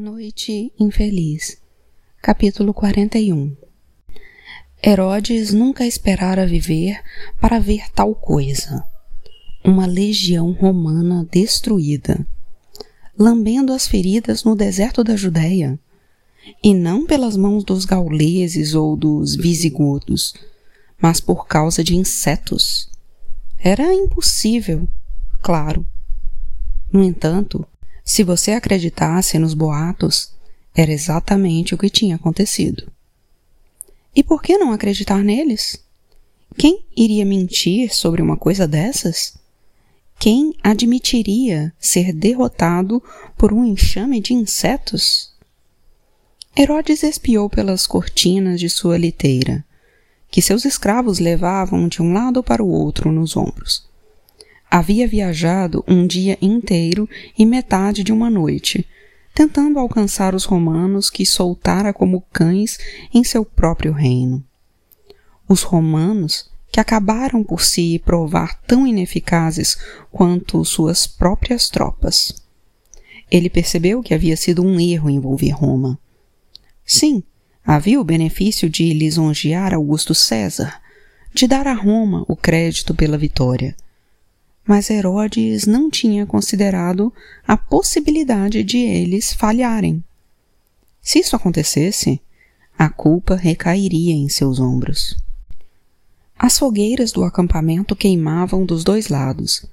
Noite Infeliz Capítulo 41 Herodes nunca esperara viver para ver tal coisa. Uma legião romana destruída, lambendo as feridas no deserto da Judéia, e não pelas mãos dos gauleses ou dos visigodos, mas por causa de insetos. Era impossível, claro. No entanto, se você acreditasse nos boatos, era exatamente o que tinha acontecido. E por que não acreditar neles? Quem iria mentir sobre uma coisa dessas? Quem admitiria ser derrotado por um enxame de insetos? Herodes espiou pelas cortinas de sua liteira, que seus escravos levavam de um lado para o outro nos ombros. Havia viajado um dia inteiro e metade de uma noite, tentando alcançar os romanos que soltara como cães em seu próprio reino. Os romanos, que acabaram por se provar tão ineficazes quanto suas próprias tropas. Ele percebeu que havia sido um erro envolver Roma. Sim, havia o benefício de lisonjear Augusto César, de dar a Roma o crédito pela vitória mas Herodes não tinha considerado a possibilidade de eles falharem. Se isso acontecesse, a culpa recairia em seus ombros. As fogueiras do acampamento queimavam dos dois lados,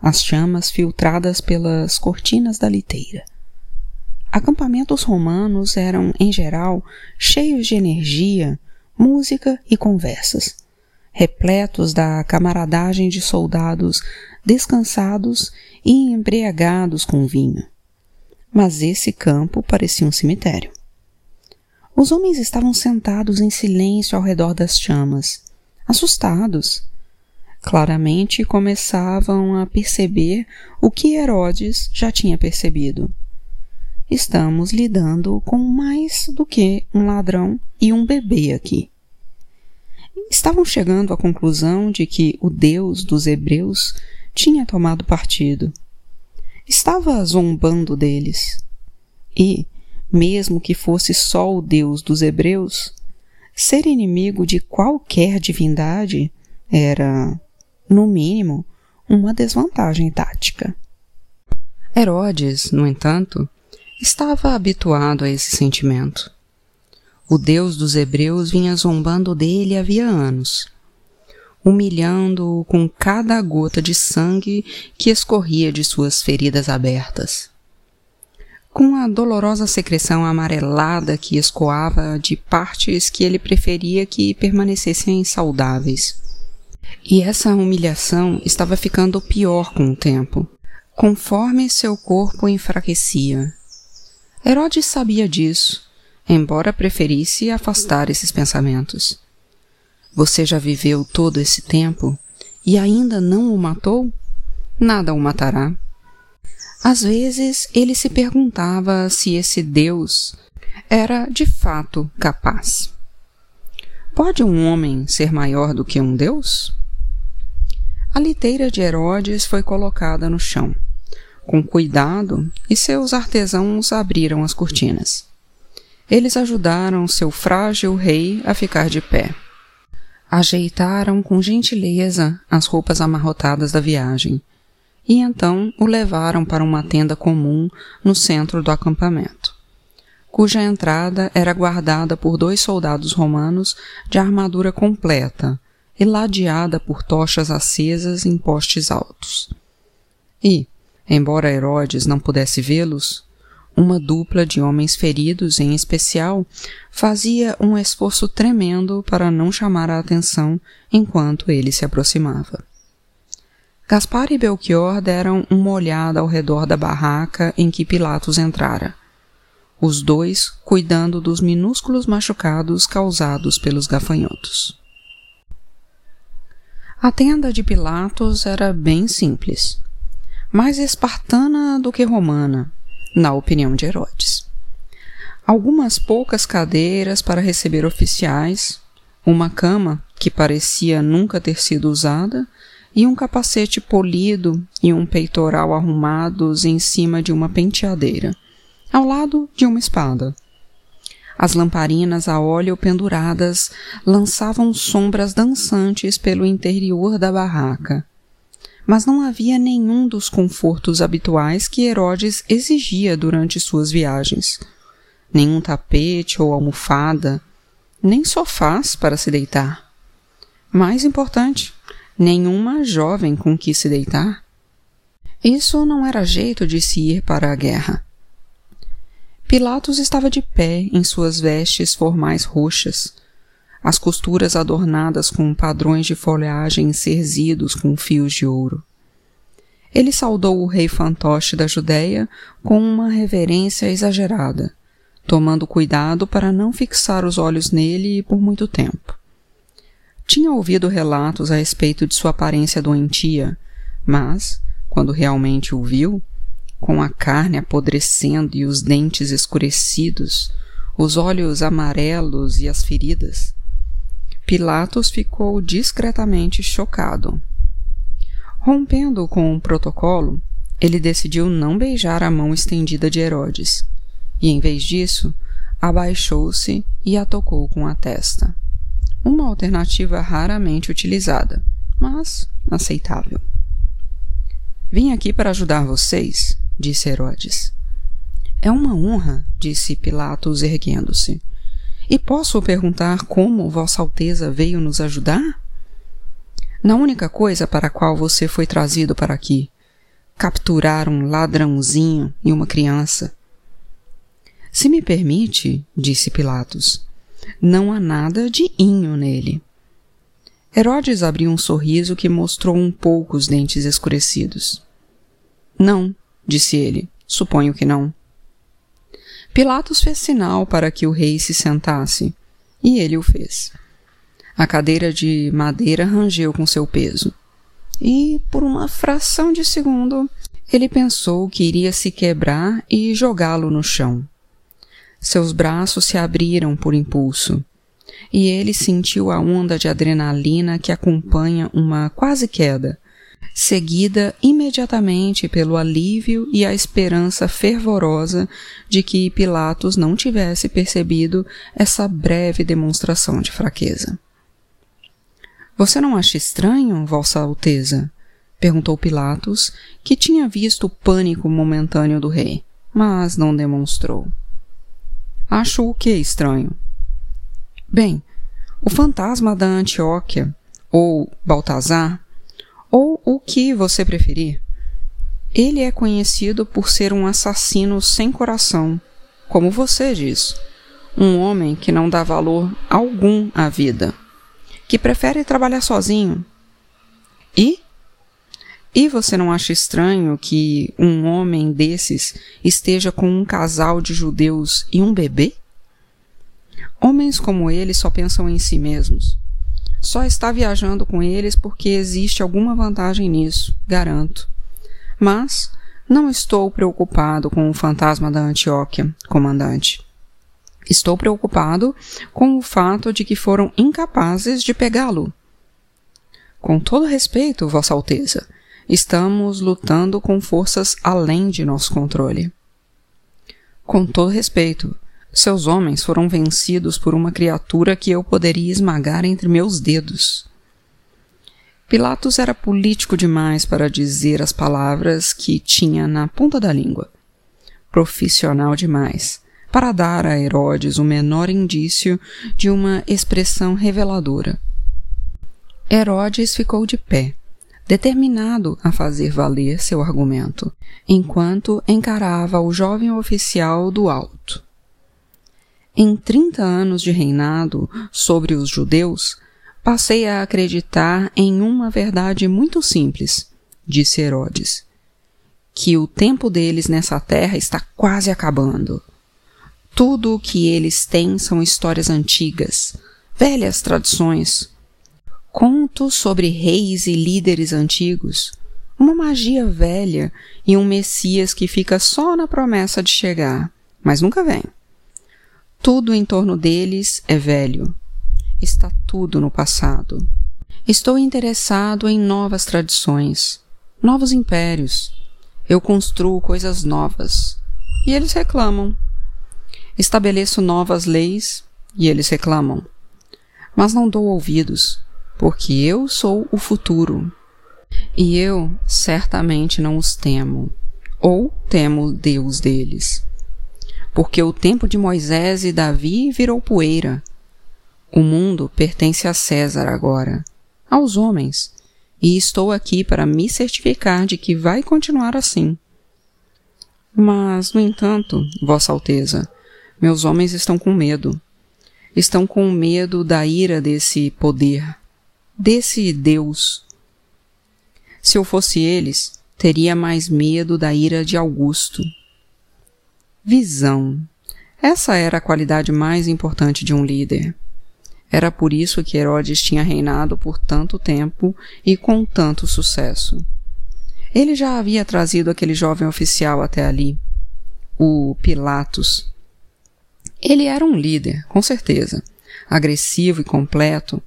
as chamas filtradas pelas cortinas da liteira. Acampamentos romanos eram, em geral, cheios de energia, música e conversas repletos da camaradagem de soldados descansados e embriagados com vinho. Mas esse campo parecia um cemitério. Os homens estavam sentados em silêncio ao redor das chamas, assustados. Claramente começavam a perceber o que Herodes já tinha percebido. Estamos lidando com mais do que um ladrão e um bebê aqui estavam chegando à conclusão de que o Deus dos Hebreus tinha tomado partido. Estava zombando deles. E, mesmo que fosse só o Deus dos Hebreus, ser inimigo de qualquer divindade era, no mínimo, uma desvantagem tática. Herodes, no entanto, estava habituado a esse sentimento. O Deus dos Hebreus vinha zombando dele havia anos, humilhando-o com cada gota de sangue que escorria de suas feridas abertas. Com a dolorosa secreção amarelada que escoava de partes que ele preferia que permanecessem saudáveis. E essa humilhação estava ficando pior com o tempo, conforme seu corpo enfraquecia. Herodes sabia disso embora preferisse afastar esses pensamentos. Você já viveu todo esse tempo e ainda não o matou? Nada o matará. Às vezes ele se perguntava se esse Deus era de fato capaz. Pode um homem ser maior do que um Deus? A liteira de Herodes foi colocada no chão, com cuidado, e seus artesãos abriram as cortinas. Eles ajudaram seu frágil rei a ficar de pé. Ajeitaram com gentileza as roupas amarrotadas da viagem e então o levaram para uma tenda comum no centro do acampamento, cuja entrada era guardada por dois soldados romanos de armadura completa e ladeada por tochas acesas em postes altos. E, embora Herodes não pudesse vê-los, uma dupla de homens feridos, em especial, fazia um esforço tremendo para não chamar a atenção enquanto ele se aproximava. Gaspar e Belchior deram uma olhada ao redor da barraca em que Pilatos entrara. Os dois cuidando dos minúsculos machucados causados pelos gafanhotos. A tenda de Pilatos era bem simples, mais espartana do que romana, na opinião de Herodes. Algumas poucas cadeiras para receber oficiais, uma cama que parecia nunca ter sido usada e um capacete polido e um peitoral arrumados em cima de uma penteadeira, ao lado de uma espada. As lamparinas a óleo penduradas lançavam sombras dançantes pelo interior da barraca. Mas não havia nenhum dos confortos habituais que Herodes exigia durante suas viagens. Nenhum tapete ou almofada, nem sofás para se deitar. Mais importante, nenhuma jovem com que se deitar. Isso não era jeito de se ir para a guerra. Pilatos estava de pé em suas vestes formais roxas, as costuras adornadas com padrões de folhagem cerzidos com fios de ouro. Ele saudou o rei fantoche da Judéia com uma reverência exagerada, tomando cuidado para não fixar os olhos nele por muito tempo. Tinha ouvido relatos a respeito de sua aparência doentia, mas, quando realmente o viu, com a carne apodrecendo e os dentes escurecidos, os olhos amarelos e as feridas. Pilatos ficou discretamente chocado. Rompendo com o protocolo, ele decidiu não beijar a mão estendida de Herodes, e em vez disso, abaixou-se e a tocou com a testa. Uma alternativa raramente utilizada, mas aceitável. Vim aqui para ajudar vocês, disse Herodes. É uma honra, disse Pilatos, erguendo-se. E posso perguntar como Vossa Alteza veio nos ajudar? Na única coisa para a qual você foi trazido para aqui, capturar um ladrãozinho e uma criança. Se me permite, disse Pilatos, não há nada de inho nele. Herodes abriu um sorriso que mostrou um pouco os dentes escurecidos. Não, disse ele. Suponho que não. Pilatos fez sinal para que o rei se sentasse, e ele o fez. A cadeira de madeira rangeu com seu peso. E, por uma fração de segundo, ele pensou que iria se quebrar e jogá-lo no chão. Seus braços se abriram por impulso, e ele sentiu a onda de adrenalina que acompanha uma quase queda, seguida imediatamente pelo alívio e a esperança fervorosa de que Pilatos não tivesse percebido essa breve demonstração de fraqueza. Você não acha estranho, Vossa Alteza? perguntou Pilatos, que tinha visto o pânico momentâneo do rei, mas não demonstrou. Acho o que estranho? Bem, o fantasma da Antioquia, ou Baltazar, ou o que você preferir. Ele é conhecido por ser um assassino sem coração, como você diz, um homem que não dá valor algum à vida, que prefere trabalhar sozinho. E? E você não acha estranho que um homem desses esteja com um casal de judeus e um bebê? Homens como ele só pensam em si mesmos só está viajando com eles porque existe alguma vantagem nisso, garanto. Mas não estou preocupado com o fantasma da Antioquia, comandante. Estou preocupado com o fato de que foram incapazes de pegá-lo. Com todo respeito, Vossa Alteza, estamos lutando com forças além de nosso controle. Com todo respeito, seus homens foram vencidos por uma criatura que eu poderia esmagar entre meus dedos. Pilatos era político demais para dizer as palavras que tinha na ponta da língua. Profissional demais para dar a Herodes o menor indício de uma expressão reveladora. Herodes ficou de pé, determinado a fazer valer seu argumento, enquanto encarava o jovem oficial do alto. Em trinta anos de reinado sobre os judeus, passei a acreditar em uma verdade muito simples, disse Herodes, que o tempo deles nessa terra está quase acabando. Tudo o que eles têm são histórias antigas, velhas tradições, contos sobre reis e líderes antigos, uma magia velha e um Messias que fica só na promessa de chegar, mas nunca vem. Tudo em torno deles é velho. Está tudo no passado. Estou interessado em novas tradições, novos impérios. Eu construo coisas novas, e eles reclamam. Estabeleço novas leis e eles reclamam. Mas não dou ouvidos, porque eu sou o futuro. E eu certamente não os temo, ou temo Deus deles. Porque o tempo de Moisés e Davi virou poeira. O mundo pertence a César agora, aos homens, e estou aqui para me certificar de que vai continuar assim. Mas, no entanto, Vossa Alteza, meus homens estão com medo. Estão com medo da ira desse poder, desse Deus. Se eu fosse eles, teria mais medo da ira de Augusto. Visão. Essa era a qualidade mais importante de um líder. Era por isso que Herodes tinha reinado por tanto tempo e com tanto sucesso. Ele já havia trazido aquele jovem oficial até ali, o Pilatos. Ele era um líder, com certeza, agressivo e completo,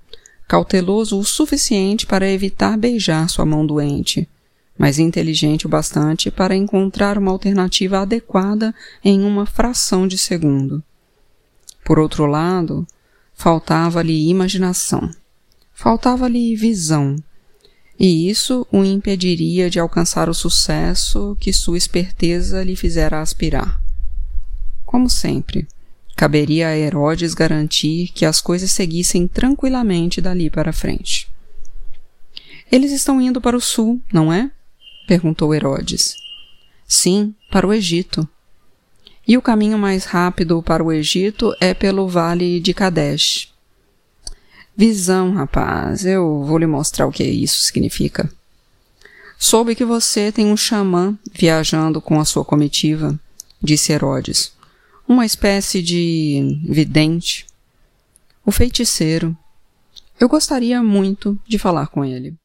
cauteloso o suficiente para evitar beijar sua mão doente, mas inteligente o bastante para encontrar uma alternativa adequada em uma fração de segundo. Por outro lado, Faltava-lhe imaginação. Faltava-lhe visão. E isso o impediria de alcançar o sucesso que sua esperteza lhe fizera aspirar. Como sempre, caberia a Herodes garantir que as coisas seguissem tranquilamente dali para frente. Eles estão indo para o sul, não é? Perguntou Herodes. Sim, para o Egito. E o caminho mais rápido para o Egito é pelo vale de Kadesh. Visão, rapaz, eu vou lhe mostrar o que isso significa. Soube que você tem um xamã viajando com a sua comitiva, disse Herodes. Uma espécie de vidente. O feiticeiro. Eu gostaria muito de falar com ele.